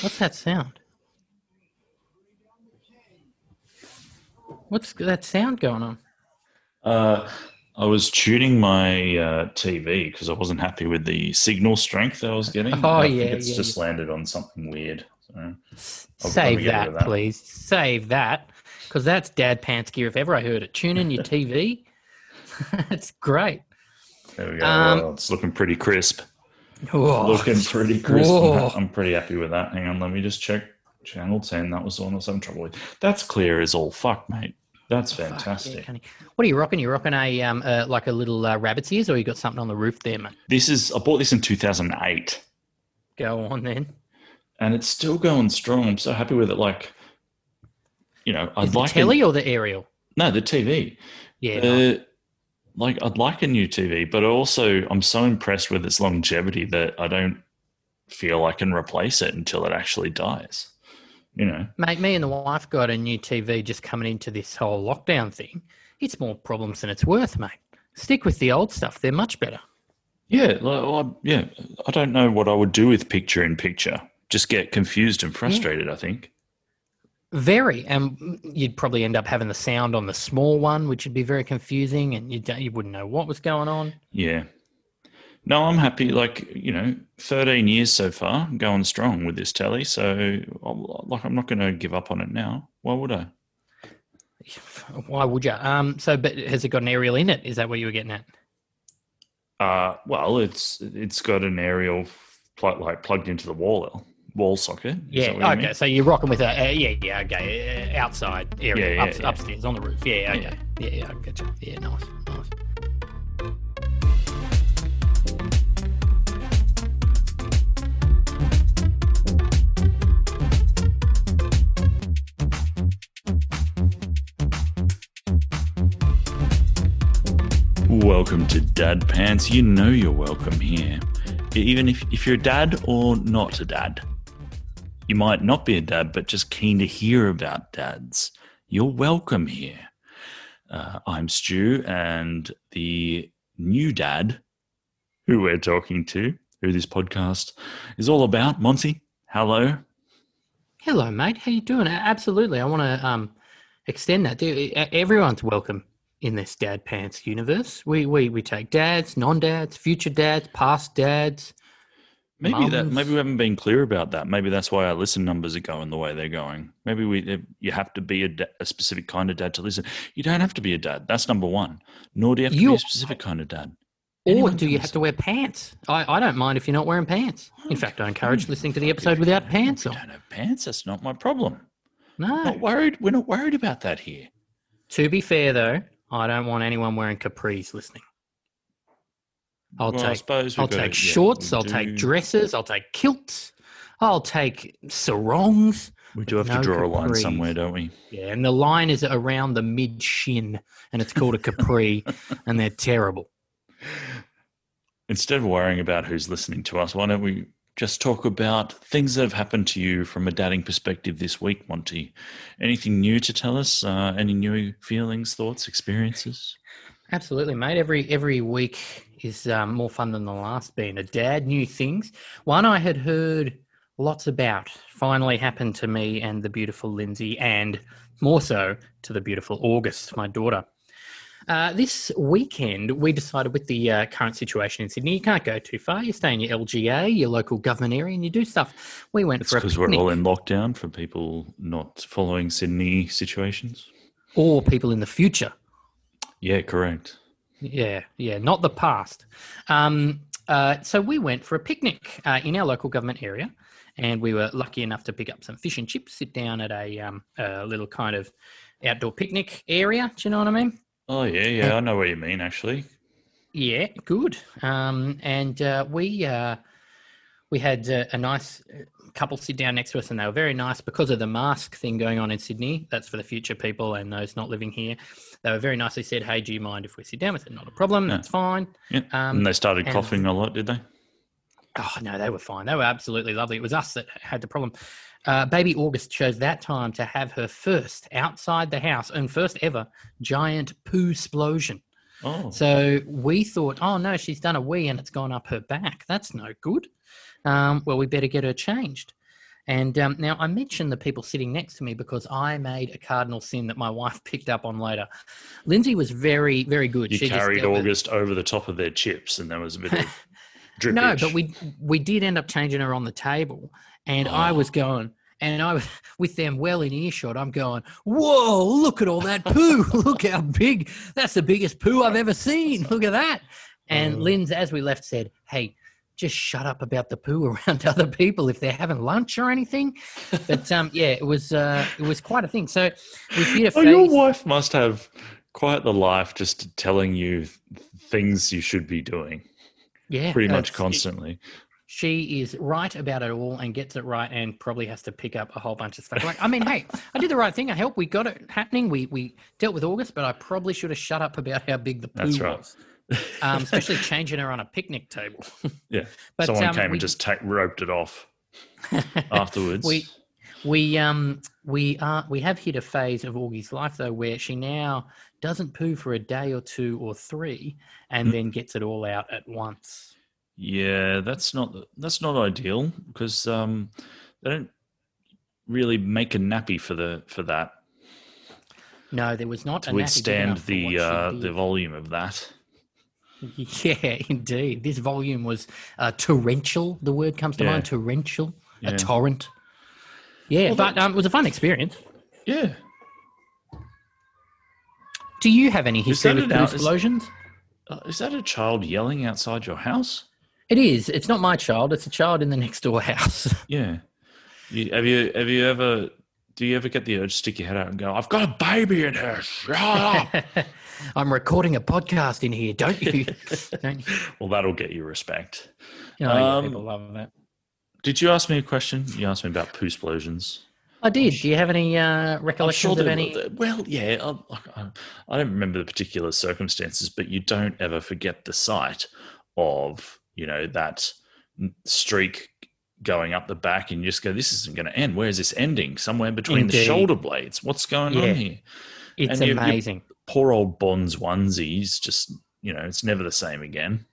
What's that sound? What's that sound going on? Uh, I was tuning my uh, TV because I wasn't happy with the signal strength I was getting. Oh, I yeah, think it's yeah, just landed on something weird. So Save me get rid that, that. please. Save that. Because that's dad pants gear if ever I heard it. Tune in your TV. That's great. there we go. Um, well, it's looking pretty crisp. Oh, looking pretty crisp. Whoa. I'm pretty happy with that. Hang on, let me just check channel 10. That was the one I was having trouble with. That's clear as all fuck, mate. That's fuck, yeah, fantastic. What are you rocking? You rocking a um uh, like a little uh, rabbit's ears, or you got something on the roof there, man? this is, I bought this in 2008 Go on then. and it's still going strong. I'm so happy with it. Like, you know, I'd Is the like a- telly or the aerial? no, the TV. Yeah. Uh, like I'd like a new TV, but also I'm so impressed with its longevity that I don't feel I can replace it until it actually dies. You know, mate. Me and the wife got a new TV just coming into this whole lockdown thing. It's more problems than it's worth, mate. Stick with the old stuff; they're much better. yeah, I, yeah. I don't know what I would do with picture in picture. Just get confused and frustrated. I think. Very, and you'd probably end up having the sound on the small one, which would be very confusing, and you you wouldn't know what was going on. Yeah. No, I'm happy. Like you know, 13 years so far, going strong with this telly. So, like, I'm not going to give up on it now. Why would I? Why would you? Um, so, but has it got an aerial in it? Is that what you were getting at? Uh, well, it's it's got an aerial plug like plugged into the wall wall socket. Yeah. that what you Okay. mean? So you're rocking with a uh, yeah, yeah. Okay. Uh, outside area, Yeah, yeah, ups, yeah. upstairs on the roof. Yeah. Okay. Yeah. Yeah. Yeah. I get you. Yeah. Nice. Nice. Welcome to Dad Pants. You know you're welcome here. Even if, if you're a dad or not a dad. You might not be a dad, but just keen to hear about dads. You're welcome here. Uh, I'm Stu, and the new dad who we're talking to, who this podcast is all about, Monty. Hello. Hello, mate. How you doing? Absolutely. I want to um extend that. Everyone's welcome in this dad pants universe. We we we take dads, non-dads, future dads, past dads. Maybe that. Maybe we haven't been clear about that. Maybe that's why our listen numbers are going the way they're going. Maybe we you have to be a, da- a specific kind of dad to listen. You don't have to be a dad. That's number one. Nor do you have to be a specific kind of dad. Or Anyone do can you have to wear pants? I, I don't mind if you're not wearing pants. In fact, I encourage listening to the episode without pants on. don't have pants. That's not my problem. No. Not worried. We're not worried about that here. To be fair, though, I don't want anyone wearing capris listening. I'll Well, I take suppose I'll gotta- take yeah, shorts. I'll do- take dresses. I'll take kilts. I'll take sarongs. We do have No to draw a line somewhere, don't we? Yeah, and the line is around the mid shin, and it's called a capri, and they're terrible. Instead of worrying about who's listening to us, why don't we just talk about things that have happened to you from a dadding perspective this week, Monty? Anything new to tell us? Uh, any new feelings, thoughts, experiences? Absolutely, mate. Every every week is um, more fun than the last. Being a dad, new things. One I had heard lots about finally happened to me and the beautiful Lindsay, and more so to the beautiful August, my daughter. Uh, this weekend, we decided with the uh, current situation in Sydney, you can't go too far. You stay in your LGA, your local government area, and you do stuff. We went It's for because we're all in lockdown for people not following Sydney situations. or people in the future Yeah, correct. Yeah, yeah, not the past. Um, uh, so we went for a picnic uh, in our local government area, and we were lucky enough to pick up some fish and chips, sit down at a, um, a little kind of outdoor picnic area. Do you know what I mean? Oh yeah, yeah, I know what you mean. Actually, Yeah, good. Um, and uh, we uh, we had uh, a nice uh, couple sit down next to us, and they were very nice because of the mask thing going on in Sydney. That's for the future people and those not living here. They were very nicely said, "Hey, do you mind if we sit down?" We said, "Not a problem. Yeah. That's fine." yeah. Um, and they started and- coughing a lot, did they? Oh no, they were fine. They were absolutely lovely. It was us that had the problem. Uh, baby August chose that time to have her first outside the house and first ever giant poo explosion. Oh, So we thought, oh no, she's done a wee and it's gone up her back. That's no good. Um, well, we better get her changed. And um, now I mentioned the people sitting next to me because I made a cardinal sin that my wife picked up on later. Lindsay was very, very good. You She just carried dealt with- August over the top of their chips, and there was a bit of drippage. No, but we we did end up changing her on the table, and I Oh. was going, and I was with them well in earshot. I'm going, whoa! Look at all that poo! look how big! That's the biggest poo I've ever seen. Look at that! And Oh. Lynn's, as we left, said, "Hey." Just shut up about the poo around other people if they're having lunch or anything. But um, yeah, it was uh, it was quite a thing. So a Oh, your wife must have quite the life just telling you things you should be doing yeah, pretty much constantly. she is right about it all and gets it right and probably has to pick up a whole bunch of stuff. Like, I mean, hey, I did the right thing. I helped. We got it happening. We we dealt with August, but I probably should have shut up about how big the poo That's right. was. Um, especially changing her on a picnic table. Yeah. But Someone um, came we, and just ta- roped it off afterwards. we we um we are we have hit a phase of Augie's life though where she now doesn't poo for a day or two or three and Mm. then gets it all out at once. Yeah, that's not that's not ideal because um, they don't really make a nappy for the for that No, there was not to withstand the uh, the volume of that. Yeah, indeed. This volume was uh, torrential. The word comes to Yeah. mind. Torrential, Yeah. a torrent. Yeah, Well, but um, it was a fun experience. Yeah, Do you have any history with out- is- explosions? uh, is that a child yelling outside your house? It is. It's not my child. It's a child in the next door house. Yeah. You, have you have you ever do you ever get the urge to stick your head out and go, I've got a baby in here, shut up? I'm recording a podcast in here, don't you? don't you? well, that'll get you respect. Oh, yeah, Um, people love that. Did you ask me a question? You asked me about poo explosions. I did. Do you have any uh, recollections of there- any? Well, yeah, I, I, don't remember the particular circumstances, but you don't ever forget the sight of you know that streak going up the back, and you just go, "This isn't going to end. Where is this ending? Somewhere between the shoulder blades. What's going Yeah. on here?" It's and you- you- amazing. Poor old Bonds onesies, just you know, it's never the same again.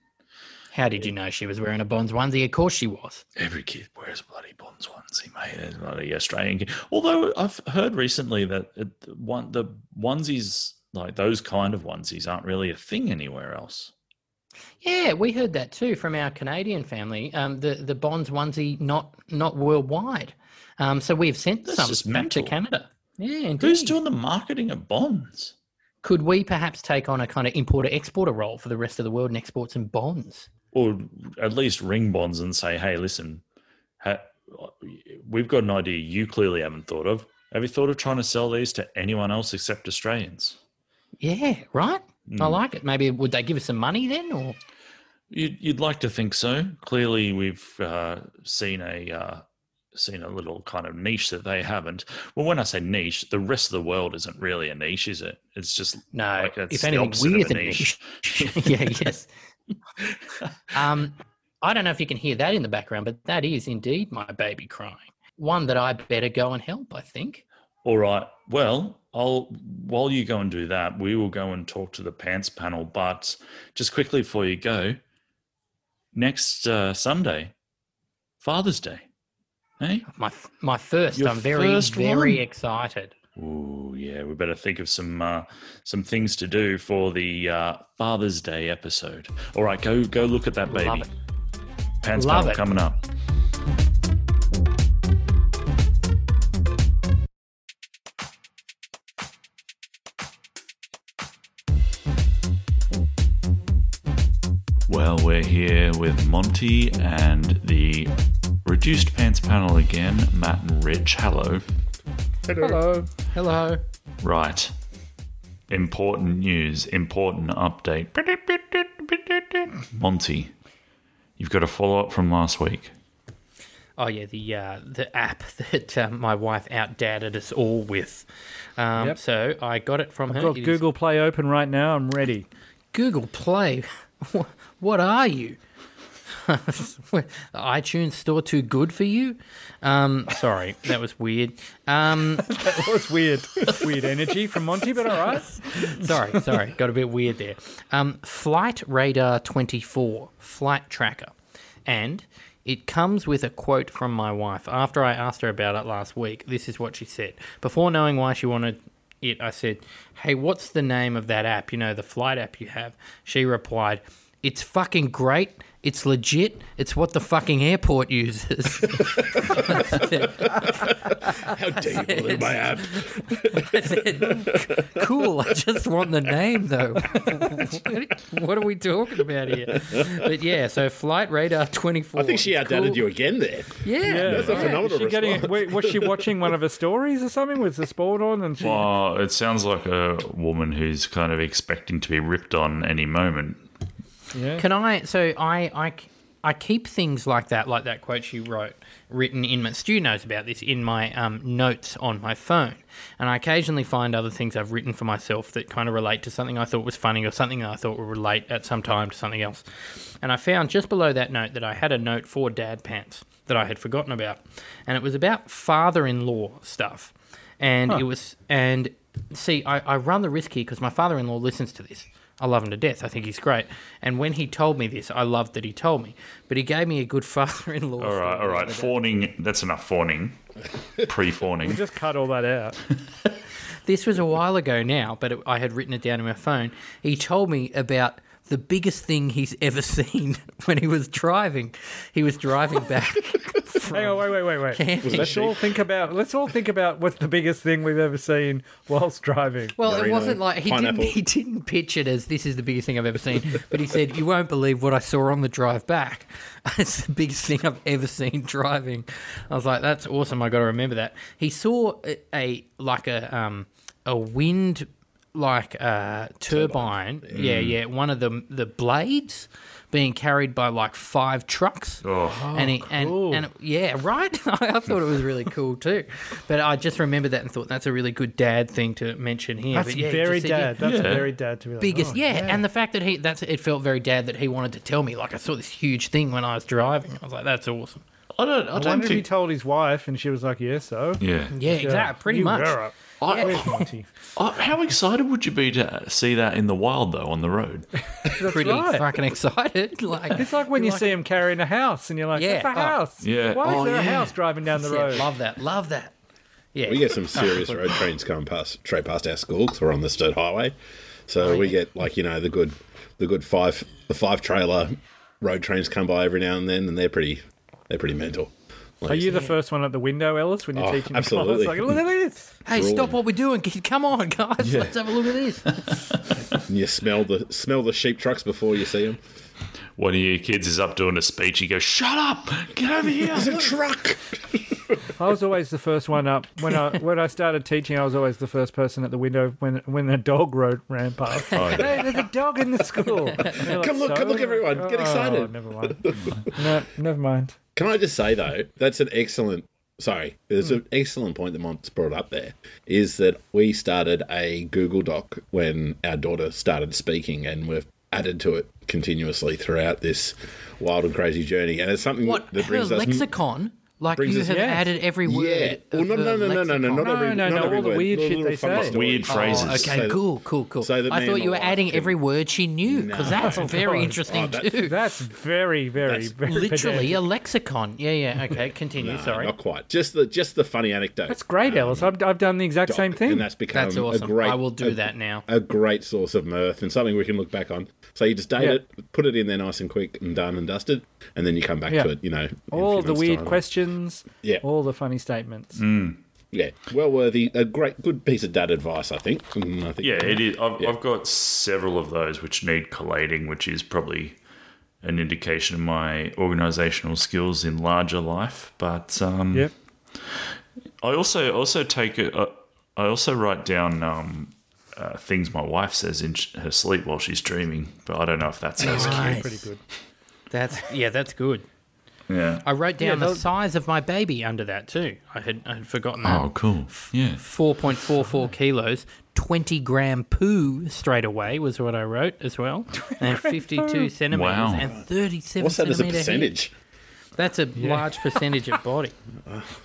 How did you know she was wearing a Bonds onesie? Of course she was. Every kid wears a bloody Bonds onesie, mate. Bloody Australian kid. Although I've heard recently that it, one the onesies, like those kind of onesies, aren't really a thing anywhere else. Yeah, we heard that too from our Canadian family. Um, the the Bonds onesie not not worldwide. Um, so we've sent That's some back to. Canada. Yeah, indeed. Who's doing the marketing of Bonds? Could we perhaps take on a kind of importer exporter role for the rest of the world and export some Bonds? Or at least ring Bonds and say, hey, listen, ha- we've got an idea you clearly haven't thought of. Have you thought of trying to sell these to anyone else except Australians? Yeah, right. I Hmm. like it. Maybe would they give us some money then, or You'd, you'd like to think so. Clearly, we've uh, seen a uh, seen a little kind of niche that they haven't. Well, when I say niche, the rest of the world isn't really a niche, is it? It's just no? like it's if anything, we're a the niche. niche. yeah, yes. Um, I don't know if you can hear that in the background, but that is indeed my baby crying. One that I better go and help. I think. All right. Well, I'll while you go and do that, we will go and talk to the pants panel. But just quickly before you go, next uh, Sunday, Father's Day. Hey. My my first. Your I'm very first very one? excited. Ooh, yeah. We better think of some uh, some things to do for the uh, Father's Day episode. All right, go go look at that baby. Love it. Pants Love panel it. coming up. Monty and the reduced pants panel again, Matt and Rich. Hello. Hello. Hello. Right. Important news, important update. Monty, you've got a follow up from last week. Oh yeah, the uh, the app that um, my wife outdated us all with. Um, Yep. So I got it from her. Got It is Google Play open right now. I'm ready. Google Play. What are you? the iTunes store too good for you? Um, sorry, that was weird. Um, That was weird. weird energy from Monty, but all right. sorry, sorry, got a bit weird there. Um, Flight Radar 24, flight tracker. And It comes with a quote from my wife. After I asked her about it last week, this is what she said. Before knowing why she wanted it, I said, Hey, what's the name of that app? You know, the flight app you have. She replied, It's fucking great. It's legit. It's what the fucking airport uses. How deep is my app? I said, cool. I just want the name, though. what are we talking about here? But yeah, so Flight Radar 24. I think she outdated you again there. Yeah. That's a yeah. phenomenal She getting, response. wait, was she watching one of her stories or something Was the sport on? And she, Well, it sounds like a woman who's kind of expecting to be ripped on any moment. Yeah. Can I? So I, I, I keep things like that, like that quote she wrote, written in my. Stu knows about this in my um, notes on my phone, and I occasionally find other things I've written for myself that kind of relate to something I thought was funny or something I thought would relate at some time to something else. And I found just below that note that I had a note for Dad Pants that I had forgotten about, and it was about father-in-law stuff, and it was and see, I, I run the risk here because my father-in-law listens to this. I love him to death. I think he's great. And when he told me this, I loved that he told me. But he gave me a good father-in-law. All right, all right. Fawning, that's enough fawning. Pre fawning. Just cut all that out. This was a while ago now, but it, I had written it down in my phone. He told me about the biggest thing he's ever seen when he was driving. He was driving back. Hang on, wait, wait, wait, wait. camping. Let's all think about. Let's all think about what's the biggest thing we've ever seen whilst driving. Well, it wasn't like he didn't, he didn't pitch it as this is the biggest thing I've ever seen, but he said, You won't believe what I saw on the drive back. It's the biggest thing I've ever seen driving. I was like, That's awesome. I got to remember that. He saw a, a like a um a wind like uh turbine. Yeah, yeah. One of the the blades being carried by like five trucks. Oh, and he and, and yeah, right. I thought it was really cool too, but I just remembered that and thought that's a really good dad thing to mention here. That's But yeah, very just said, yeah, dad. That's Yeah. very dad to be like, biggest, oh, yeah. and the fact that he that's it felt very dad that he wanted to tell me. Like I saw this huge thing when I was driving. I was like, that's awesome. I don't. I I don't wonder if he told his wife, and she was like, "Yeah, so." Yeah. Yeah, exactly. Pretty You much. Were up. I, Where's Monty? I- how excited would you be to see that in the wild, though, on the road? That's Pretty right. fucking excited. Like It's like when you see him carrying a house, and you're like, Yeah. "That's a Oh. house." Yeah. Why is Oh, there a house driving down the Yeah, road? love that. Love that. Yeah. We get some serious road trains coming past, straight past our school because we're on the state highway. So oh, we get like you know the good, the good five, the five trailer road trains come by every now and then, and they're pretty, they're pretty mental. Are you the first one at the window, Ellis, when you're Oh, teaching absolutely. the class? Like, look at this. hey, drooling. stop what we're doing. Come on, guys. Let's have a look at this. And you smell the smell the sheep trucks before you see them. One of your kids is up doing a speech. You go, "Shut up! Get over here!" There's a truck. I was always the first one up when I when I started teaching. I was always the first person at the window when when a dog rode ran past. Oh, hey, there's a dog in the school. And like, Come look, come look, everyone. Get Oh, excited. never mind. no, never mind. Can I just say though, that's an excellent. Sorry, there's an excellent point that Mont's brought up there. Is that we started a Google Doc when our daughter started speaking, and we've added to it continuously throughout this wild and crazy journey. And it's something What? that Her brings us. lexicon? Like brings you us- have Yeah. added every word. Yeah. Well, no, no, no, no, no, no, lexicon. not every, No, no, not no, every all the weird shit they funny say. Weird oh, phrases. Oh, okay, So- cool, cool, cool. so I thought you were adding can- every word she knew because that's very God. interesting Oh, that- too. That's very, very, That's very Literally pedantic. a lexicon. Yeah, yeah. Okay, continue. No, Sorry. not quite. Just the just the funny anecdote. That's great, Ellis. Um, I've, I've done the exact same thing. and that's become That's awesome. a great. I will do a- that now. A great source of mirth and something we can look back on. So you just date it, put it in there nice and quick and done and dusted, and then you come back Yeah. to it. You know, all the weird time. questions. Yeah. All the funny statements. Yeah, well worthy. A great, good piece of dad advice, I think. Mm, I think. Yeah, it is. I've, Yeah. I've got several of those which need collating, which is probably an indication of my organisational skills in larger life. But um, Yep. I also also take it. Uh, I also write down um, uh, things my wife says in sh- her sleep while she's dreaming. But I don't know if that's as cute. Pretty good. That's yeah, that's good. Yeah. I wrote down Yeah, the size of my baby under that too. I had I had forgotten that. Oh, cool. Yeah. Four point four four kilos, twenty gram poo straight away was what I wrote as well, and fifty two centimeters Wow. and thirty seven. What's that as a percentage? That's a large percentage of body.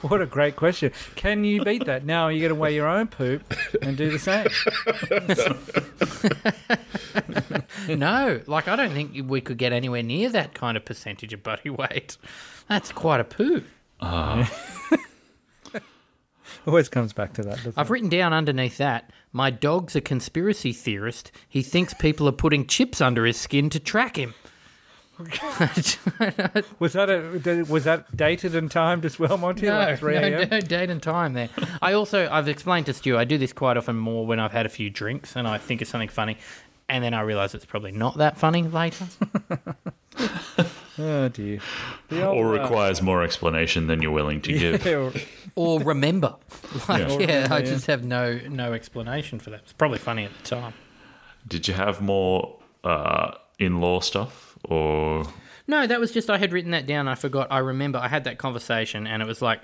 What a great question. Can you beat that? Now you're going to weigh your own poop and do the same. No, like I don't think we could get anywhere near that kind of percentage of body weight. That's quite a poo. Ah. Always comes back to that. Doesn't I've written down underneath that, my dog's a conspiracy theorist. He thinks people are putting chips under his skin to track him. It? Was that a, was that dated and timed as well, Monty? No, like 3 no, no date and time there. I also, I've explained to Stu, I do this quite often more when I've had a few drinks and I think it's something funny. And then I realise it's probably not that funny later. Oh dear. The old, Or uh, requires more explanation than you're willing to give. or- or remember. Like, Yeah. yeah, remember, I yeah. just have no no explanation for that. It's probably funny at the time. Did you have more uh, in-law stuff, or No, that was just I had written that down. I forgot. I remember I had that conversation, and it was like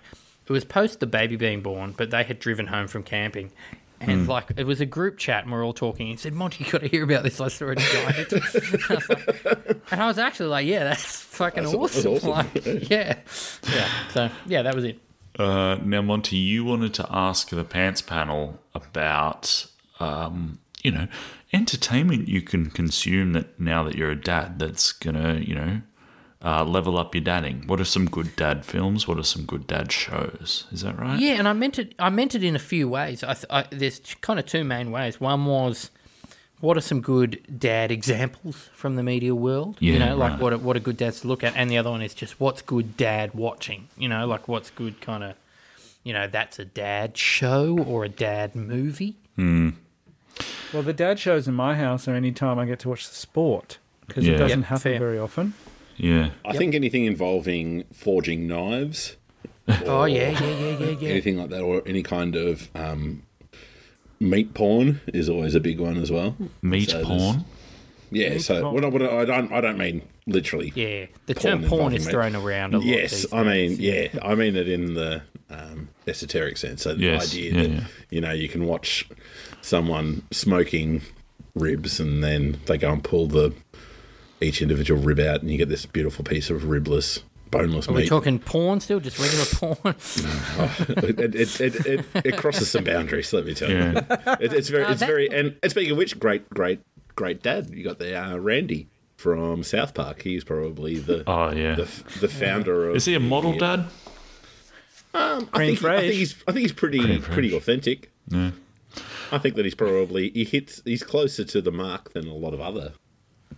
it was post the baby being born, but they had driven home from camping, and like it was a group chat, and we're all talking. He said, "Monty, you got to hear about this. I saw it Giant." I like- and I was actually like, "Yeah, that's fucking that's awesome!" awesome. Like, yeah, yeah. So yeah, that was it. Uh, now, Monty, you wanted to ask the pants panel about, um, you know, entertainment you can consume that now that you're a dad that's gonna, you know, uh, level up your dadding. What are some good dad films? What are some good dad shows? Is that right? Yeah, and I meant it. I meant it in a few ways. I, th- I there's kind of two main ways. One was, what are some good dad examples from the media world? Yeah, you know, like right. what are, what are good dads to look at, and the other one is just what's good dad watching. You know, like what's good kind of, you know, that's a dad show or a dad movie. Well, the dad shows in my house are any time I get to watch the sport because Yeah. it doesn't Yep, happen fair. very often. Yeah. I think anything involving forging knives, Oh yeah, yeah, yeah, yeah, yeah. anything like that, or any kind of um, meat porn is always a big one as well. Meat So porn. Yeah, so porn. what I, what I, I don't I don't mean literally. Yeah, the Porn term porn is meat. thrown around a lot. Yes, these I mean, days. yeah, I mean it in the um, esoteric sense. So the Yes, idea yeah, that yeah. you know you can watch someone smoking ribs, and then they go and pull the each individual rib out, and you get this beautiful piece of ribless, boneless Are we meat. talking porn still? Just regular porn? it, it, it, it, it crosses some boundaries. Let me tell you, Yeah. it, it's very, it's that- very. And, and speaking of which, great, great, great dad. You got the uh, Randy from South Park. He's probably the Oh yeah. the, the founder of. Is he a model dad? Um, I, Cream think, I fraiche. think he's I think he's pretty Cream pretty fraiche. authentic. Yeah. I think that he's probably he hits he's closer to the mark than a lot of other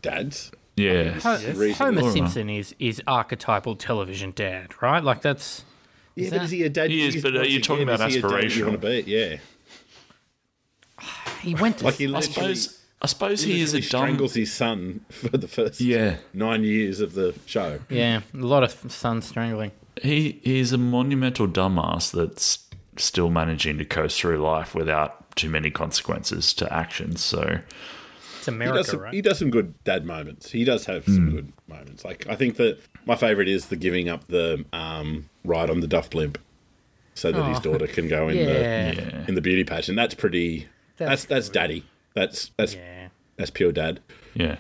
dads. Yeah. Ho- Reasonable. Homer Simpson is is archetypal television dad, right? Like that's Yeah, Is but that- is he a dad? He is, he's- but are once you talking about is he a aspirational? want to be? Yeah, he went to like he I suppose. I suppose he is a literally dumb. strangles his son for the first Yeah. nine years of the show. yeah, a lot of son strangling. He he's a monumental dumbass that's still managing to coast through life without too many consequences to actions. So It's He America, does, some, right? he does some good dad moments. He does have some good moments. Like I think that my favorite is the giving up the um, ride on the Duff blimp, so that his Oh. daughter can go in yeah, the yeah, in the beauty pageant. That's pretty. That's That's that's, daddy. That's that's yeah. that's pure dad. yeah,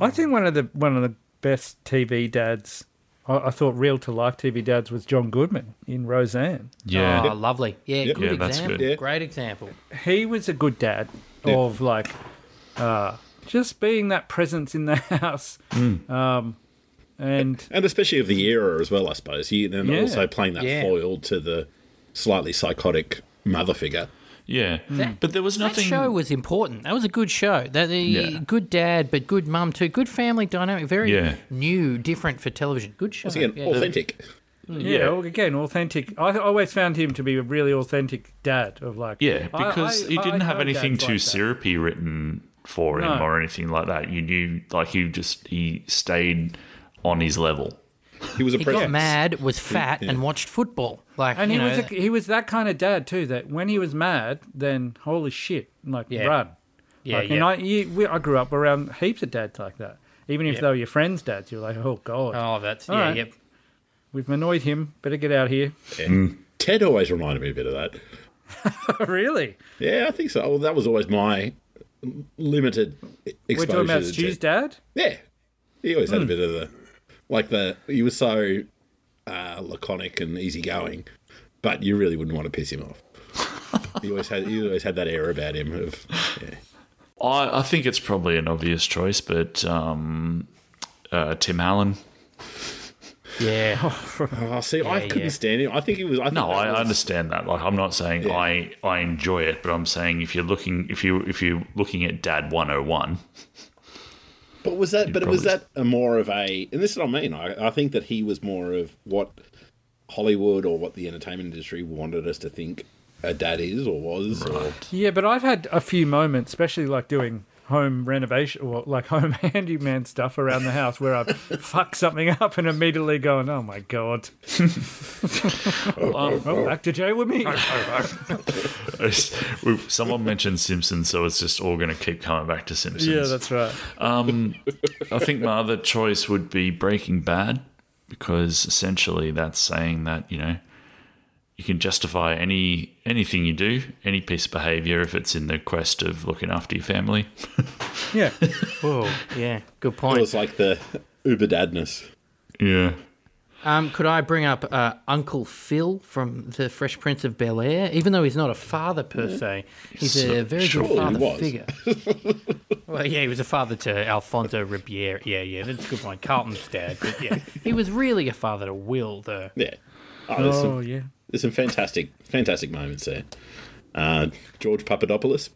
I think one of the one of the best TV dads. I, I thought real to life TV dads was John Goodman in Roseanne. yeah. Oh, lovely. Yeah, Yep. good Yeah, that's example. good. Yeah. Great example. He was a good dad Yeah. of like uh, just being that presence in the house. Um, and and especially of the era as well, I suppose. He then Yeah. also playing that Yeah. foil to the slightly psychotic mother figure. Yeah. That- mm. But there was nothing. That show was important. That was a good show. That the Yeah. good dad, but good mum too. Good family dynamic. Very Yeah. new, different for television. Good show. Once again, Yeah. authentic. Mm. yeah, well, again, authentic. I always found him to be a really authentic dad of like yeah, because I- he didn't I have know anything too like that. syrupy written for him No. or anything like that. You knew, like he just he stayed on his level. He was a He presence. got mad, was fat, and watched football. Like And you he know, was a, he was that kind of dad too. That when he was mad, then holy shit, like Yeah. run. yeah, Like, yeah. And I, you, we, I grew up around heaps of dads like that. Even if Yeah. they were your friends' dads, you're like, oh god, oh, that's All yeah, right. yep. we've annoyed him. Better get out here. Yeah. Mm. Ted always reminded me a bit of that. really? Yeah, I think so. Well, that was always my limited We're exposure. talking about to Stu's Ted. dad. Yeah, he always had a hmm. bit of the Like the he was so uh, laconic and easygoing, but you really wouldn't want to piss him off. he always had he always had that air about him of yeah. I, I think it's probably an obvious choice, but um, uh, Tim Allen. Yeah. Oh, see, I couldn't yeah. stand him. I think it was. I think No, that I was- understand that. Like, I'm not saying Yeah. I I enjoy it, but I'm saying if you're looking if you if you're looking at Dad 101, But was that? But it was that a more of a? And this is what I mean. I, I think that he was more of what Hollywood or what the entertainment industry wanted us to think a dad is or was. Or, Yeah, but I've had a few moments, especially like doing home renovation or like home handyman stuff around the house where I've fucked something up and immediately going, oh my God. oh, back to Jay with me. someone mentioned Simpsons, so it's just all going to keep coming back to Simpsons. yeah, that's right. Um, I think my other choice would be Breaking Bad because essentially that's saying that you know you can justify any anything you do, any piece of behaviour if it's in the quest of looking after your family. Yeah. Whoa. Yeah. Good point. it was like the uber dadness. Yeah. Um, could I bring up uh, Uncle Phil from The Fresh Prince of Bel Air? Even though he's not a father per se, he's a very surely good he father was. figure. well, yeah, he was a father to Alfonso Ribeiro. Yeah, yeah, that's a good point. Carlton's dad. But yeah, he was really a father to Will, though. Yeah. Oh, Oh, some, yeah. There's some fantastic, fantastic moments there. Uh, George Papadopoulos.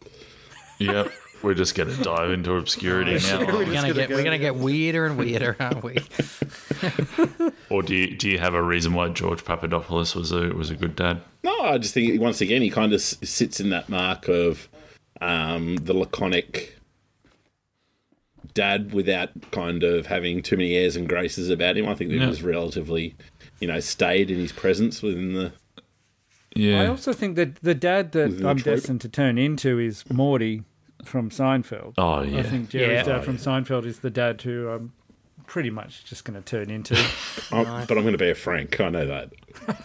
Yep. We're just going to dive into obscurity now. We're gonna get we're gonna get weirder and weirder, aren't we? Or do you, do you have a reason why George Papadopoulos was a was a good dad? No, I just think once again he kind of s- sits in that mark of um, the laconic dad without kind of having too many airs and graces about him. I think that Yeah. he was relatively, you know, stayed in his presence within the. Yeah. I also think that the dad that I'm trope. destined to turn into is Morty from Seinfeld. oh yeah. I think Jerry's Yeah. dad Oh, from yeah. Seinfeld is the dad who I'm pretty much just going to turn into. Oh, But I'm going to be a Frank. I know that.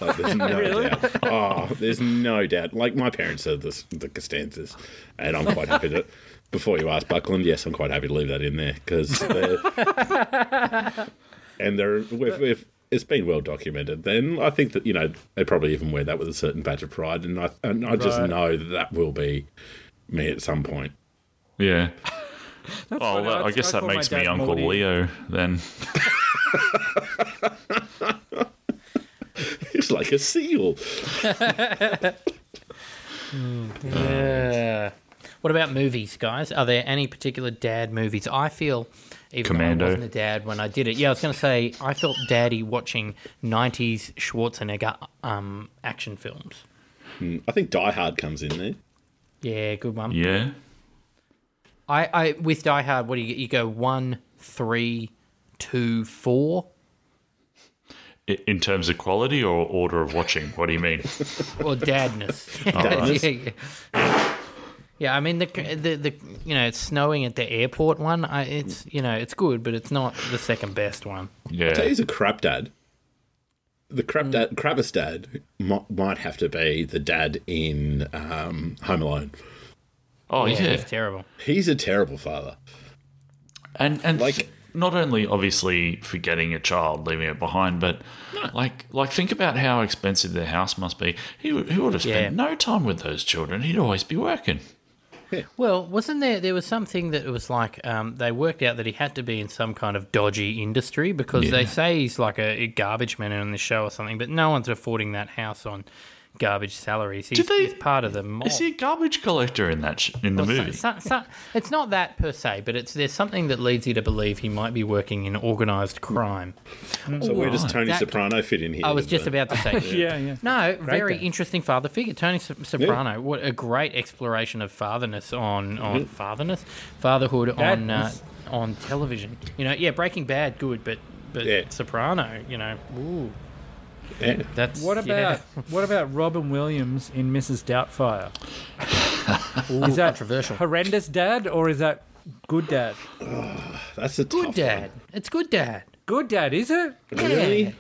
Like, there's no doubt. Oh, there's no doubt. Like my parents are the, the Costanzas, and I'm quite happy to. Before you ask Buckland, yes, I'm quite happy to leave that in there because they're and they're if, if it's been well documented. Then I think that you know they probably even wear that with a certain badge of pride, and I and I just Right. know that that will be me at some point. Yeah. oh, funny. that, I I- guess I that makes me Uncle Morty. Leo then. It's like a seal. Yeah. What about movies, guys? Are there any particular dad movies? I feel, even Commando. though I wasn't a dad when I did it. Yeah, I was going to say I felt daddy watching '90s Schwarzenegger um, action films. I think Die Hard comes in there. Yeah, good one. Yeah. I, I with Die Hard, what do you get? You go one, three, two, four, In terms of quality or order of watching, what do you mean? or dadness. Dadness? yeah, yeah. Yeah, I mean the, the the you know it's snowing at the airport one. I, it's you know it's good, but it's not the second best one. Tell you Yeah. he's a crap dad. The crap dad, crappest dad, might, might have to be the dad in um, Home Alone. Oh Yeah, yeah. it's terrible. He's a terrible father. And and Like- like not only obviously forgetting a child, leaving it behind, but like like think about how expensive their house must be. He would- he would have spent Yeah. no time with those children. He'd always be working. Well, wasn't there? There was something that it was like um, they worked out that he had to be in some kind of dodgy industry because they say he's like a, a garbage man on the show or something, but no one's affording that house on garbage salaries. He's, they- he's part of the mob. Is he a garbage collector in that sh- in the Well, movie? so- so- it's not that per se, but it's there's something that leads you to believe he might be working in organised crime. So where does. Tony That- Soprano fit in here? I was just the- about to say. yeah, yeah. No, very dad. interesting father figure. Tony So- Soprano. What a great exploration of fatherness on on fatherness, fatherhood on uh, on television. You know, yeah, Breaking Bad, good, but but Yeah. Soprano. You know, ooh, Yeah. that's What about yeah. what about Robin Williams in Mrs. Doubtfire? Ooh, Is that controversial? horrendous dad or is that good dad? That's a Good tough dad. It's good dad. Good dad, is it? Really? Yeah.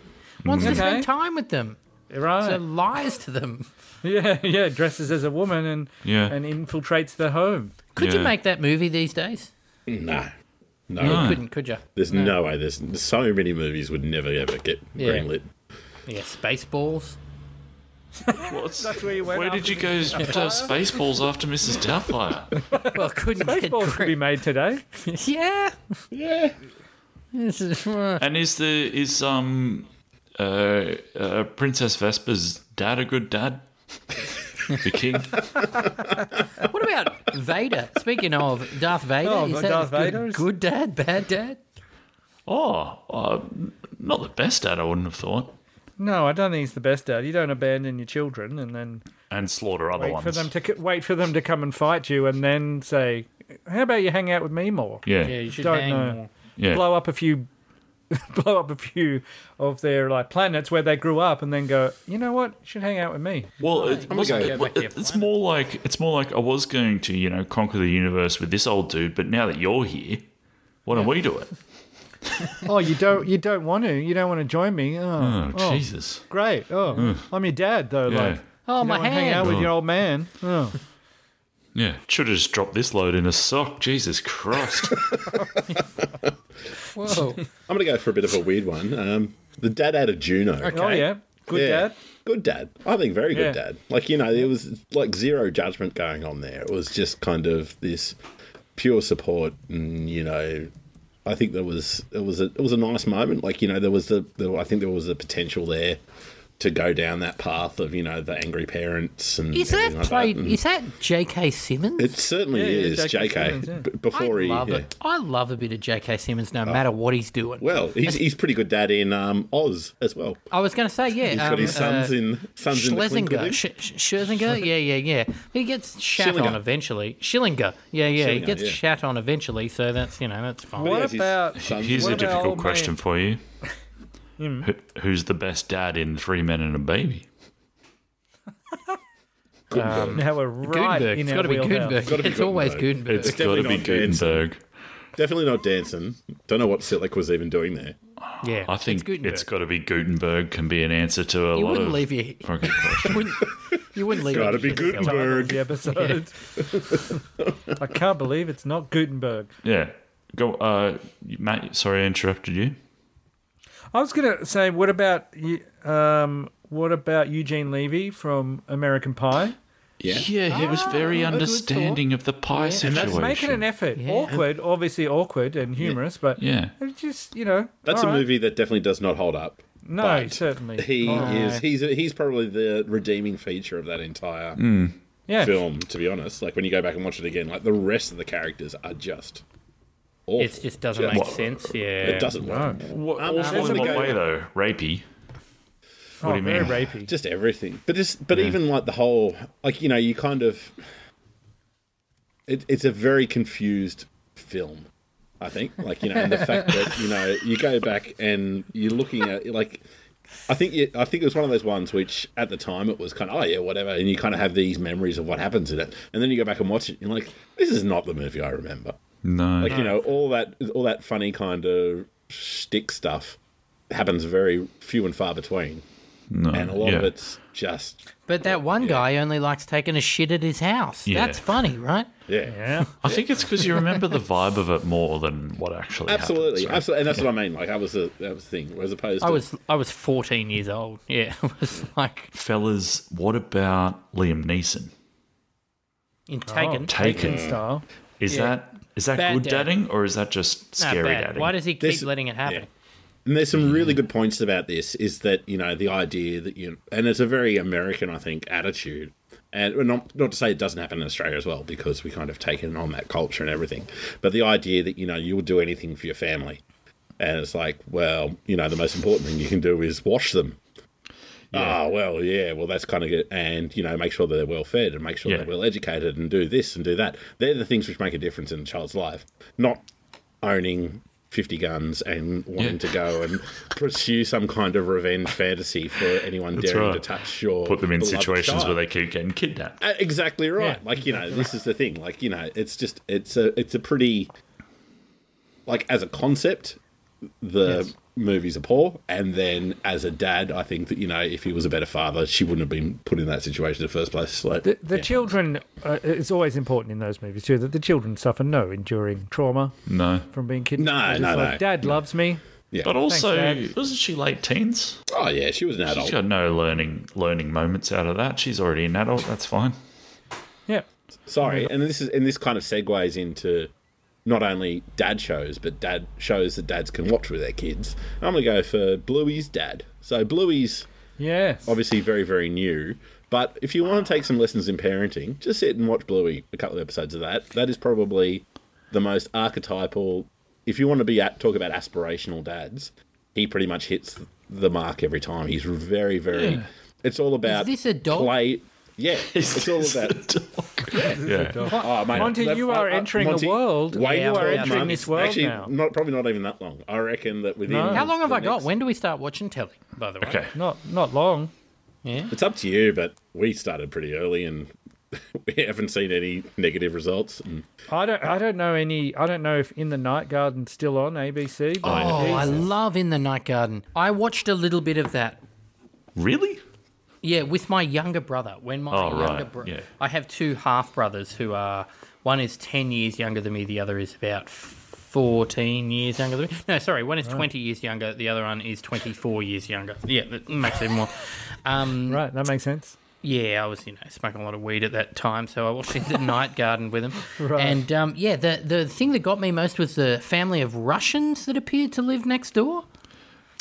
Wants to mm. spend time with them. Right. So lies to them. yeah, yeah. Dresses as a woman and Yeah. and infiltrates the home. Could you make that movie these days? No. No, You couldn't, could you? there's no. way. There's so many movies would never ever get Yeah. greenlit. Yeah, Spaceballs. What's, That's where you went where did you go to Spaceballs after Mrs. Doubtfire? Well, couldn't get Baseballs could be made today. Yeah. Yeah, This is- uh, and is the is um uh, uh Princess Vespa's dad a good dad? the king. What about Vader? Speaking of Darth Vader, Oh, is that Darth good, Vader's- good dad, bad dad? Oh, uh, not the best dad. I wouldn't have thought. No, I don't think he's the best dad. You don't abandon your children and then And slaughter other wait ones. for them to wait for them to come and fight you, and then say, "How about you hang out with me more? yeah, Yeah, you should Don't hang know. more. yeah. Blow up a few, blow up a few of their like planets where they grew up, and then go. You know what? You should hang out with me. Well, it, gonna wasn't- go it- back to your it's planet. more like it's more like I was going to, you know, conquer the universe with this old dude, but now that you're here, why don't we do it? oh, you don't you don't want to? You don't want to join me? Oh, Oh, Jesus! great. Oh, I'm your dad though. Yeah. Like, Oh, you my don't wanna hang hand. out with Oh. your old man. Oh, Yeah, should have just dropped this load in a sock. Jesus Christ! Whoa. I'm gonna go for a bit of a weird one. Um, the dad out of Juno. Okay. oh yeah, good Yeah. dad. Good dad. I think very good Yeah. dad. Like, you know, there was like zero judgment going on there. It was just kind of this pure support and, you know, I think there was it was a it was a nice moment. Like, you know, there was the, the I think there was the potential there to go down that path of, you know, the angry parents and Is that like played? and Is that J.K. Simmons? it certainly Yeah, yeah, is J.K. JK. Simmons, yeah. b- before I he love yeah. it. I love a bit of J.K. Simmons, no matter what he's doing. Well, he's he's pretty good dad in um, Oz as well. I was going to say, yeah, He's um, got his sons uh, in sons in the Schlesinger, him. Sch- Sch- yeah, yeah, yeah. He gets shat Schillinger. on eventually. Schillinger, yeah, yeah. he gets yeah. shat on eventually, so that's you know that's fine. What Yes, about- sons- Here's What a difficult question man? for you: Who, Who's the best dad in Three Men and a Baby? now we're right Guttenberg. in It's our got to be wheelhouse. Guttenberg. Gotta be It's always Guttenberg. Guttenberg. It's got to definitely be not Danson. Guttenberg. Definitely not Danson. Don't know what Selleck was even doing there. yeah, I think it's it's got to be Guttenberg. Can be an answer to a you lot wouldn't of leave your, fucking questions. you wouldn't, leave you wouldn't leave. Gotta be shit to go. Guttenberg. the episode. I can't believe it's not Guttenberg. Yeah. Go, uh, Matt. Sorry, I interrupted you. I was gonna say, what about um, what about Eugene Levy from American Pie? Yeah. Yeah, he was very Ah, understanding of the pie situation. Making an effort, Yeah. awkward, obviously awkward and humorous, but Yeah. just you know, That's a right. movie that definitely does not hold up. No, certainly He Oh. is he's he's probably the redeeming feature of that entire yeah. film, to be honest. Like when you go back and watch it again, like the rest of the characters are just awful. It just doesn't Just- make sense. Yeah, It doesn't work. What, Um, awful in a what way, though? Rapey. Oh, What do you very mean? rapey. Just everything. But just but even like the whole like, you know, you kind of it, it's a very confused film. I think, like you know, and the fact that you know you go back and you're looking at like, I think you, I think it was one of those ones which at the time it was kind of oh yeah whatever, and you kind of have these memories of what happens in it, and then you go back and watch it, and you're like, this is not the movie I remember. No. Like you know, all that all that funny kind of shtick stuff happens very few and far between, no. and a lot yeah. of it's just But that one guy only likes taking a shit at his house. Yeah. That's funny, right? yeah. Yeah, I think it's because you remember the vibe of it more than what actually Absolutely, happens. right? absolutely, and that's what I mean. Like, I was the that was the thing, as opposed to I was I was 14 years old. Yeah, it was like Fellas, what about Liam Neeson? in Taken. Oh, Taken. style. Is Yeah. that is that Bad good dad. dadding or is that just scary bad. dadding? Why does he keep This- letting it happen? yeah. And there's some really good points about this. Is that you know the idea that you and it's a very American, I think, attitude. And not not to say it doesn't happen in Australia as well, because we kind of taken on that culture and everything. But the idea that you know you'll do anything for your family, and it's like, well, you know, the most important thing you can do is wash them. Ah, well, yeah, well, that's kind of good. And, you know, make sure that they're well fed and make sure Yeah. they're well educated and do this and do that. They're the things which make a difference in a child's life, not owning 50 guns and wanting Yeah. to go and pursue some kind of revenge fantasy for anyone That's daring right. to touch your. Put them in situations child. where they keep getting kidnapped. Exactly right. Yeah. Like you know, this is the thing. Like you know, it's just it's a it's a pretty like as a concept, the movies are poor, and then as a dad, I think that you know if he was a better father, she wouldn't have been put in that situation in the first place. So, The, the yeah. children, uh, it's always important in those movies too that the children suffer no enduring trauma No. from being kidnapped. No, They're no, like, no. Dad loves me. yeah. But also, Dad. wasn't she late teens? oh yeah, she was an She's adult. got no learning learning moments out of that. She's already an adult. That's fine. Yeah. Sorry, and this is and this kind of segues into not only dad shows, but dad shows that dads can watch with their kids. I'm gonna go for Bluey's dad. So Bluey's Yes. obviously very very new, but if you want to take some lessons in parenting, just sit and watch Bluey. A couple of episodes of that. That is probably the most archetypal. If you want to be at, talk about aspirational dads, he pretty much hits the mark every time. He's very very. It's all about is this a dog? play. Yeah, it's all about. Yeah. Oh, mate, Monty, that- you are uh, uh, entering a world. Wait you are 12 entering months. this world Actually, now. not probably not even that long. I reckon that within. No. How long have the I got? next- When do we start watching telly? By the way. Okay. Not not long. Yeah. It's up to you, but we started pretty early and we haven't seen any negative results. And I don't I don't know any. I don't know if In the Night Garden's still on ABC. But Oh, I Jesus. love In the Night Garden. I watched a little bit of that. Really? Yeah, with my younger brother. When my Oh, younger right, brother, yeah. I have two half brothers who are one is ten years younger than me. The other is about fourteen years younger than me. No, sorry, one is twenty years younger. The other one is twenty four years younger. Yeah, that makes it more. Um, right. That makes sense. Yeah, I was, you know, smoking a lot of weed at that time, so I watched In the Night Garden with him. Right. And um, yeah, the the thing that got me most was the family of Russians that appeared to live next door.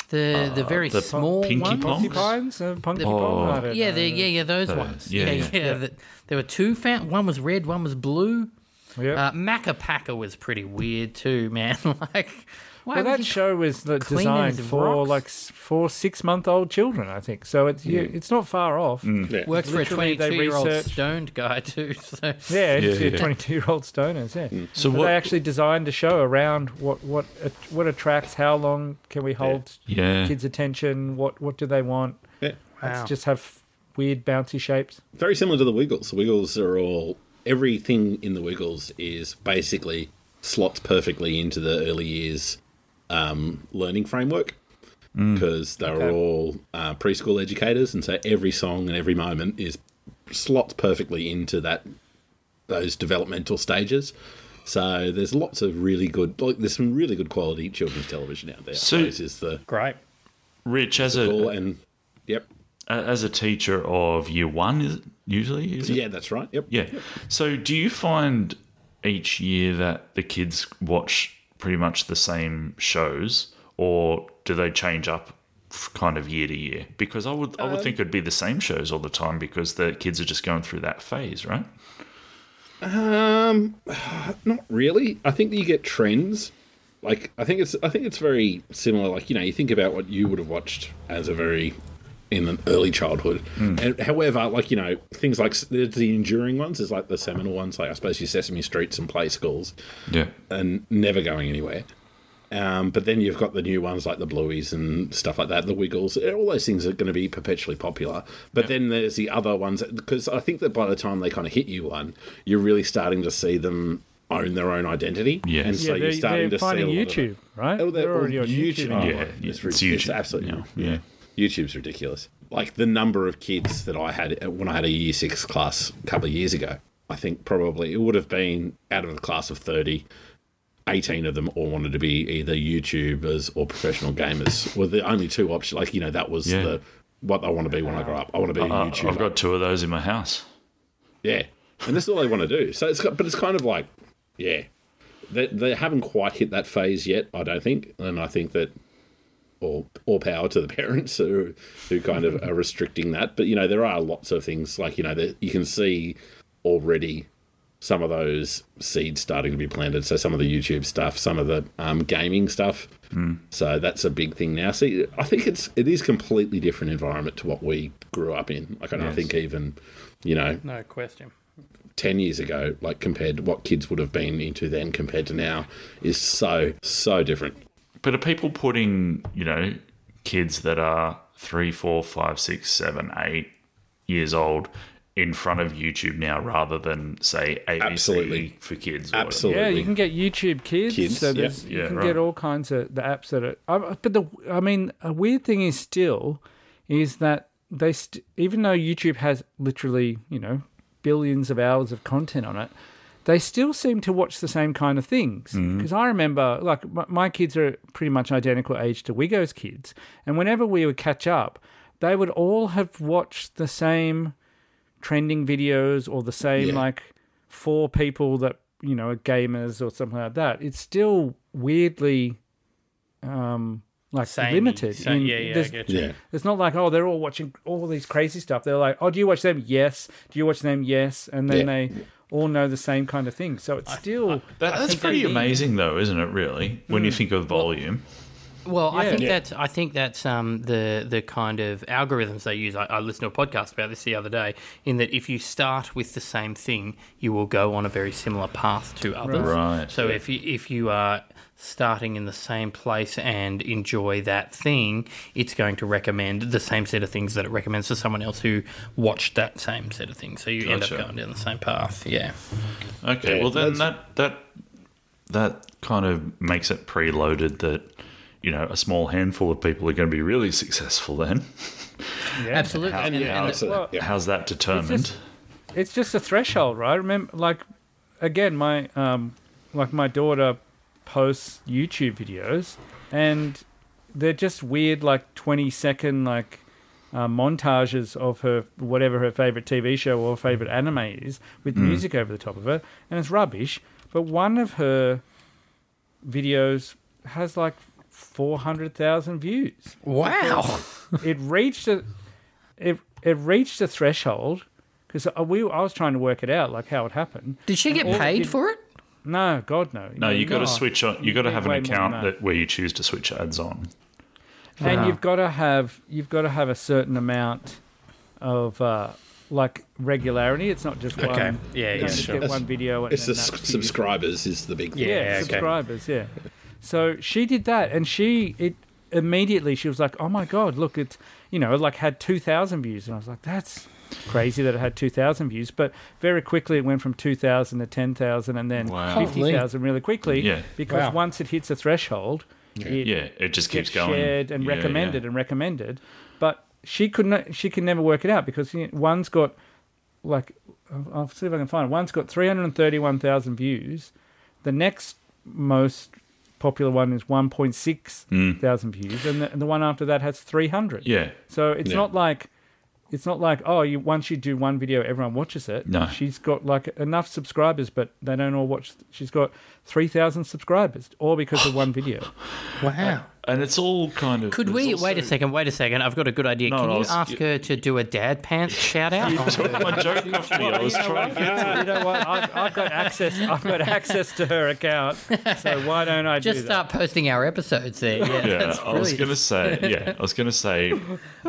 The the very the small Pinky ones. Pong? Porcupines, uh, Punky Oh. Pong. Yeah, the, yeah, yeah, those ones. yeah, Yeah, yeah. yeah. the- there were two. Fam- one was red, one was blue. Yep. Uh, Makka was pretty weird too, man. like, why well, that show was the- clean designed for rocks? like s- for six month old children, I think. So it's you, it's not far off. Mm. yeah. works for a twenty-two-year-old researched- stoned guy too. So Yeah, Yeah, yeah. twenty two year old stoners. Yeah. Mm. So But what? they actually designed a show around what what what attracts, how long can we hold yeah. kids' attention, what what do they want? Yeah. wow. It's just have weird bouncy shapes. Very similar to the Wiggles. The Wiggles are all. Everything in the Wiggles is basically slots perfectly into the early years um, learning framework because they're Okay. all uh, preschool educators, and so every song and every moment is slots perfectly into that those developmental stages. So there's lots of really good, like there's some really good quality children's television out there. So- So is the great. Rich, as cool a and yep, as a teacher of year one, is it usually is it? yeah, that's right. Yep, Yeah. So do you find each year that the kids watch pretty much the same shows, or do they change up kind of year to year? Because I would I would think it'd be the same shows all the time because the kids are just going through that phase, right? Um, not really. I think that you get trends. Like I think it's I think it's very similar. Like you know, you think about what you would have watched as a very in an early childhood. And however, like you know, things like there's the enduring ones. There's like the seminal ones, like I suppose your Sesame Streets and Play Schools, Yeah. and never going anywhere. Um, but then you've got the new ones like the Blueys and stuff like that, the Wiggles. All those things are going to be perpetually popular. But then there's the other ones because I think that by the time they kind of hit you one, you're really starting to see them own their own identity. Yeah. and so yeah, you're they're, starting to finding see a lot YouTube, it. right? Oh, they're, all already on YouTube. Oh, Yeah, it's, it's rid- it's YouTube absolutely now, yeah. YouTube's ridiculous. Like the number of kids that I had when I had a year six class a couple of years ago, I think probably it would have been out of the class of 30, 18 of them all wanted to be either YouTubers or professional gamers. Were the only two options. Like, you know, that was Yeah. the what I want to be when I grow up. I want to be a Uh, YouTuber. I've got two of those in my house. Yeah, and that's all they want to do. So it's but it's kind of like, yeah, they they haven't quite hit that phase yet. I don't think, and I think that all all power to the parents who who kind of are restricting that. But you know, there are lots of things like you know that you can see already some of those seeds starting to be planted. So some of the YouTube stuff, some of the um, gaming stuff. So that's a big thing now. See, I think it's it is completely different environment to what we grew up in. Like I don't Yes. think even you know No question. 10 years ago, like compared to what kids would have been into then compared to now, is so, so different. But are people putting, you know, kids that are three, four, five, six, seven, eight years old in front of YouTube now rather than say ABC Absolutely. for kids. or whatever. Absolutely. Yeah, you can get YouTube Kids. Kids, so yeah. you Yeah, can right. get all kinds of the apps that are. But the I mean, a weird thing is still is that they st- even though YouTube has literally you know billions of hours of content on it, they still seem to watch the same kind of things. Because I remember, like my, my kids are pretty much identical age to Wigo's kids, and whenever we would catch up, they would all have watched the same trending videos or the same Yeah. like four people that you know are gamers or something like that. It's still weirdly um like Samey. limited. Sa- in- yeah, yeah, I there's- get you. Yeah. It's not like oh they're all watching all these crazy stuff. They're like oh do you watch them? Yes. Do you watch them? Yes. And then Yeah. they all know the same kind of thing. So it's still That, that's pretty amazing, though, isn't it? Really, when you hmm. think of volume. Well, I Yeah. think Yeah. that's I think that's um, the the kind of algorithms they use. I, I listened to a podcast about this the other day. In that, if you start with the same thing, you will go on a very similar path to others. Right. So if you if you are starting in the same place and enjoy that thing, it's going to recommend the same set of things that it recommends to someone else who watched that same set of things. So you end up going down the same path. Yeah. Okay, Yeah, well then that's- that that that kind of makes it preloaded that you know a small handful of people are going to be really successful. Then yeah. Absolutely. How- And- Yeah, and- that's well, how's that determined? just- it's just a threshold, right? Remember, like again, my um, like my daughter posts YouTube videos, and they're just weird, like twenty second like uh, montages of her whatever her favorite TV show or favorite anime is with music over the top of it, and it's rubbish. But one of her videos has like four hundred thousand views wow. it reached a it it reached a threshold because we I was trying to work it out like how it happened. Did she get All- paid for it? No, God no. no, you got to switch on. You got to have an way more than account that. that where you choose to switch ads on. and you've got to have you've got to have a certain amount of uh, like regularity. It's not just Okay. one. Yeah, yeah, sure. get one video. And It's the then s- that's to you. subscribers is the big thing. Yeah, yeah, okay. subscribers, yeah. So she did that, and she it immediately she was like, "Oh my god, look, it's you know like had two thousand views," and I was like, "That's crazy that it had two thousand views." But very quickly it went from two thousand to ten thousand, and then Wow. fifty thousand really quickly. Yeah. because Wow. once it hits a threshold, it Yeah, it just keeps going. shared and Yeah, recommended yeah. and recommended. But she could not. She can never work it out because you know, one's got like I'll- I'll see if I can find it. One's got three hundred thirty-one thousand views. The next most popular one is one point six thousand views, and the, and the one after that has three hundred. Mm. Yeah, So it's Yeah. not like it's not like oh, you once you do one video, everyone watches it. No. she's got like enough subscribers, but they don't all watch. She's got three thousand subscribers, all because of one video. Wow. and it's all kind of. Could we also- wait a second? Wait a second. I've got a good idea. No, Can I you was- ask her to do a dad pants shout out? My joke off me. I was you know trying what? to get. you know what? I've, I've got access. I've got access to her account. So why don't I Just do that? start posting our episodes there. Yeah, Yeah, that's I was gonna say. Yeah, I was gonna say.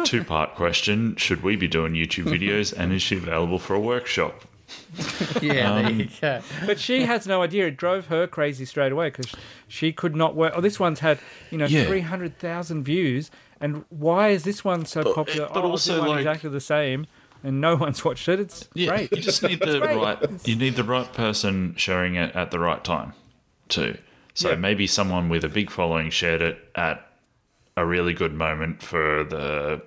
Two part question: Should we be doing YouTube videos, and is she available for a workshop? Yeah, there Um, you go. But she has no idea. It drove her crazy straight away because she could not work. Oh, this one's had you know Yeah. three hundred thousand views, and why is this one so popular? but oh, also, do one like- exactly the same, and no one's watched it. It's Yeah, great. you just need the right. You need the right person sharing it at the right time, too. So Yeah. maybe someone with a big following shared it at a really good moment for the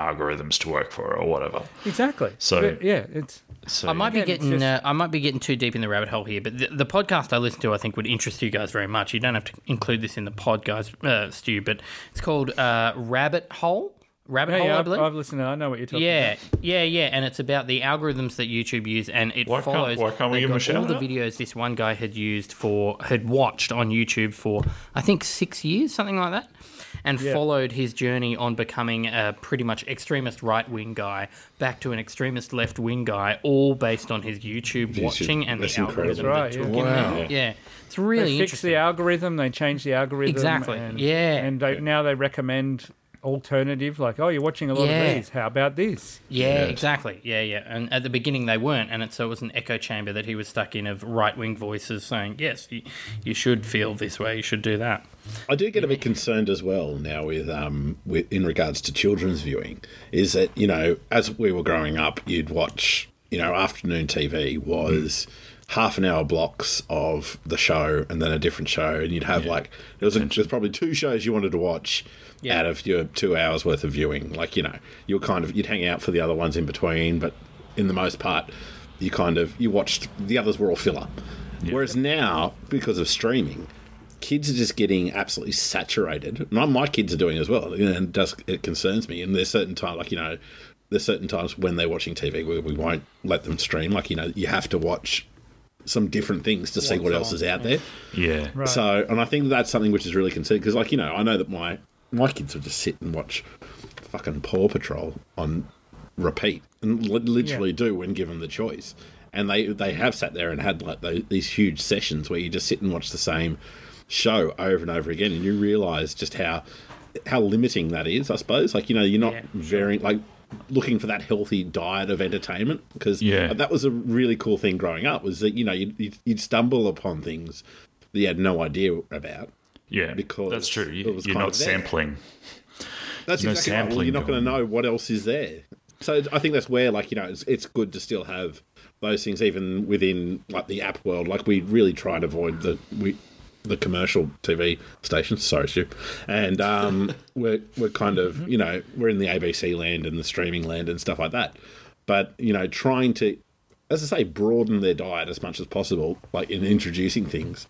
algorithms to work for, or whatever. Exactly. So- But, yeah, it's So I might be Again, getting just- uh, I might be getting too deep in the rabbit hole here, but the, the podcast I listen to I think would interest you guys very much. You don't have to include this in the pod, guys, uh, Stu, but it's called uh, Rabbit Hole. Rabbit yeah, Hole, yeah, I I've, believe. I've listened. To, I know what you're talking Yeah, about. yeah, yeah, yeah, and it's about the algorithms that YouTube use, and it Why can't- follows. why can't we they give 'em a got all shout the videos this one guy had used for had watched on YouTube for I think six years, something like that, and Yeah. followed his journey on becoming a pretty much extremist right wing guy back to an extremist left wing guy, all based on his YouTube, YouTube. watching and That's the algorithm incredible. Right, took yeah. him Wow. there. Yeah, it's really they fix interesting. the algorithm. They change the algorithm. Exactly, And, yeah. And they, now they recommend alternative, like, oh, you're watching a lot Yeah. of these. How about this? Yeah, exactly. Yeah, yeah. And at the beginning they weren't, and it, so it was an echo chamber that he was stuck in of right wing voices saying, "Yes, you, you should feel this way. You should do that." I do get a bit concerned as well now with um with in regards to children's viewing is that you know as we were growing up you'd watch you know afternoon TV was half an hour blocks of the show and then a different show and you'd have like there was a, there's probably two shows you wanted to watch Yeah. out of your two hours worth of viewing like you know you were kind of you'd hang out for the other ones in between but in the most part you kind of you watched the others were all filler whereas now because of streaming kids are just getting absolutely saturated. And my kids are doing as well, and it does it concerns me. And there's certain time, like you know, there's certain times when they're watching TV where we won't let them stream. Like you know, you have to watch some different things to see what else is out there. Yeah. Right. So, and I think that's something which is really concerning because, like you know, I know that my my kids will just sit and watch fucking Paw Patrol on repeat and li- literally do when given the choice. And they they have sat there and had like those, these huge sessions where you just sit and watch the same show over and over again, and you realise just how how limiting that is. I suppose, like you know, you're not Yeah. very like looking for that healthy diet of entertainment because Yeah. that was a really cool thing growing up was that you know you'd, you'd, you'd stumble upon things that you had no idea about. Yeah. Because that's true. it You, was you're not sampling. That's No exactly right. Well, you're not going to know what else is there. So I think that's where, like, you know, it's, it's good to still have those things even within like the app world. Like we really try to avoid the we the commercial TV stations. Sorry, Stu. And um, we're we're kind of you know we're in the ABC land and the streaming land and stuff like that. But you know, trying to, as I say, broaden their diet as much as possible, like in introducing things.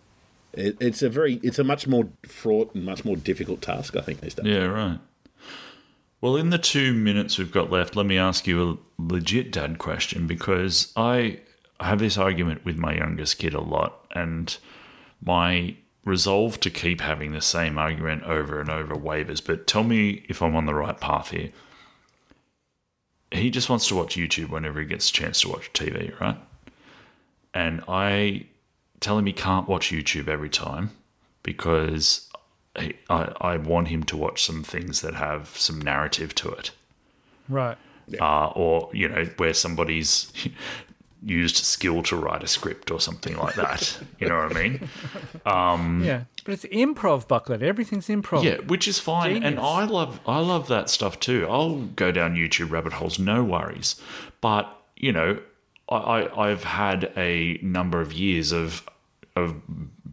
It, it's a very, it's a much more fraught and much more difficult task, I think, these days. Yeah, right. Well, in the two minutes we've got left, let me ask you a legit dad question because I have this argument with my youngest kid a lot, and my resolve to keep having the same argument over and over wavers. But tell me if I'm on the right path here. He just wants to watch YouTube whenever he gets a chance to watch TV, right? And I tell him he can't watch YouTube every time because I, I, I want him to watch some things that have some narrative to it, Right. uh, or you know where somebody's used skill to write a script or something like that. you know what I mean? Um, yeah. But it's improv, Bucklet. Everything's improv. Yeah, which is fine, and I love I love that stuff too. I'll go down YouTube rabbit holes, no worries. But you know, I, I I've had a number of years of of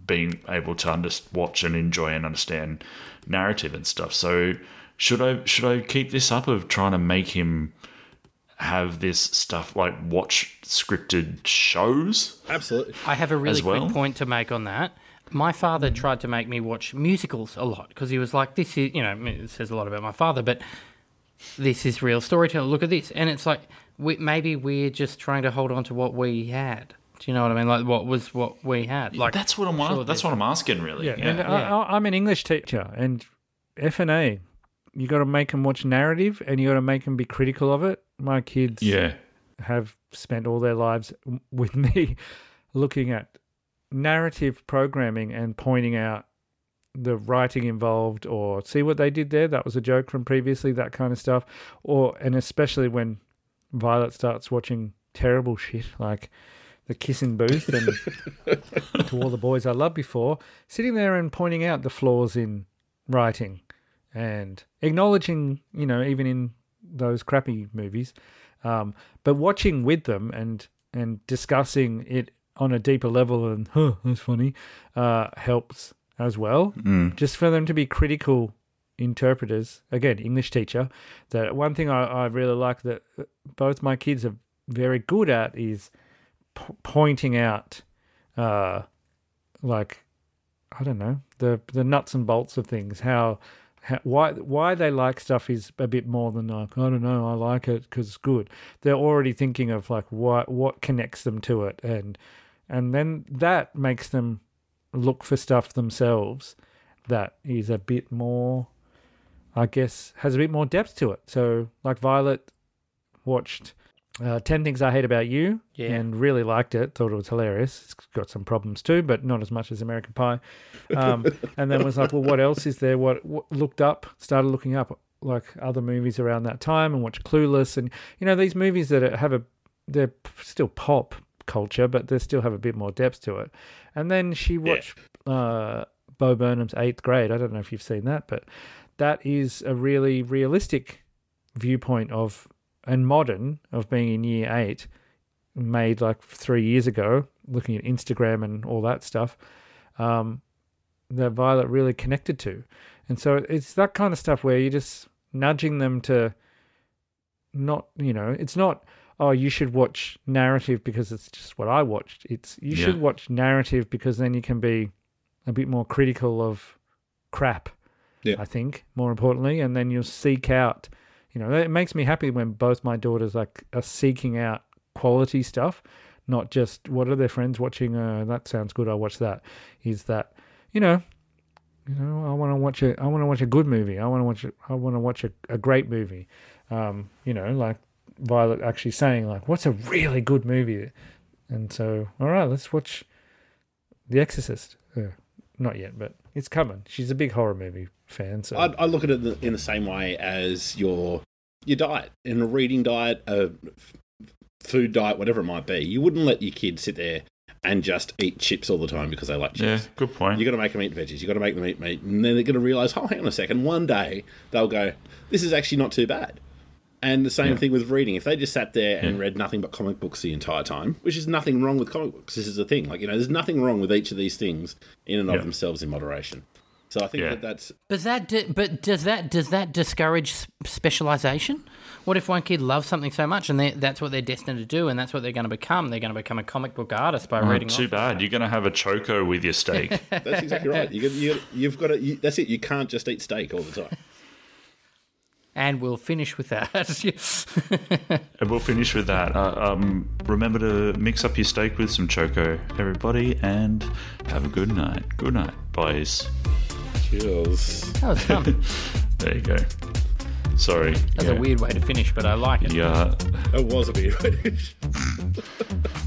being able to under, watch and enjoy and understand narrative and stuff. So should I should I keep this up of trying to make him have this stuff like watch scripted shows? Absolutely. I have a really well? quick point to make on that. My father tried to make me watch musicals a lot because he was like, "This is, you know, it says a lot about my father, but this is real storytelling. Look at this." And it's like, we, maybe we're just trying to hold on to what we had. Do you know what I mean? Like, what was what we had? Like, That's what I'm sure, that's what I'm asking really. Yeah. Yeah. And I, I, I'm an English teacher, and F and A, you got to make them watch narrative, and you got to make them be critical of it. My kids yeah. have spent all their lives with me looking at narrative programming and pointing out the writing involved or see what they did there that was a joke from previously that kind of stuff or and especially when violet starts watching terrible shit like the kissing booth and to all the boys i loved before sitting there and pointing out the flaws in writing and acknowledging you know even in those crappy movies um, but watching with them and and discussing it on a deeper level and huh that's funny uh, helps as well. Just for them to be critical interpreters again english teacher that one thing I, I really like that both my kids are very good at is p- pointing out uh like i don't know the the nuts and bolts of things how why why they like stuff is a bit more than like I don't know I like it because it's good. They're already thinking of like what what connects them to it, and and then that makes them look for stuff themselves that is a bit more, I guess, has a bit more depth to it. So like Violet watched uh, 10 Things I Hate About You Yeah. and really liked it, thought it was hilarious. It's got some problems too, but not as much as American Pie. Um, and then was like, well, what else is there? What, what looked up, started looking up like other movies around that time and watch Clueless and you know these movies that have a they're still pop culture but they still have a bit more depth to it. And then she watched uh, Bo Burnham's Eighth Grade. I don't know if you've seen that, but that is a really realistic viewpoint of and modern of being in year eight, made like three years ago, looking at Instagram and all that stuff. Um, that Violet really connected to. And so it's that kind of stuff where you're just nudging them to not, you know, it's not, oh, you should watch narrative because it's just what I watched. It's you should watch narrative because then you can be a bit more critical of crap. Yeah. I think more importantly, and then you'll seek out. You know, it makes me happy when both my daughters like are seeking out quality stuff, not just what are their friends watching. Uh, that sounds good. I'll watch that. Is that you know, you know, I want to watch a, I want to watch a good movie. I want to watch, a, I want to watch a, a great movie. Um, you know, like Violet actually saying like, what's a really good movie? And so, all right, let's watch The Exorcist. Uh, not yet, but it's coming. She's a big horror movie fan. So I, I look at it the- in the same way as your your diet, in a reading diet, a food diet, whatever it might be. You wouldn't let your kids sit there and just eat chips all the time because they like chips. Yeah, good point. You got to make them eat veggies. You got to make them eat meat, and then they're going to realize, oh, hang on a second. One day they'll go, this is actually not too bad. And the same Yeah. thing with reading. If they just sat there and Yeah. read nothing but comic books the entire time, which is nothing wrong with comic books. This is the thing. Like you know, there's nothing wrong with each of these things in and of Yeah. themselves in moderation. So I think Yeah. that that's Does that di- but does that does that discourage specialization? What if one kid loves something so much and that's what they're destined to do and that's what they're going to become? They're going to become a comic book artist by Oh, reading. too lots. bad. You're going to have a choco with your steak. that's exactly right. You, you, you've got to. You, that's it. You can't just eat steak all the time. And we'll finish with that. and we'll finish with that. Uh, um, remember to mix up your steak with some choco, everybody, and have a good night. Good night, boys. Cheers. That was fun. there you go. Sorry. That's yeah. a weird way to finish, but I like it. Yeah. It was a weird way to finish.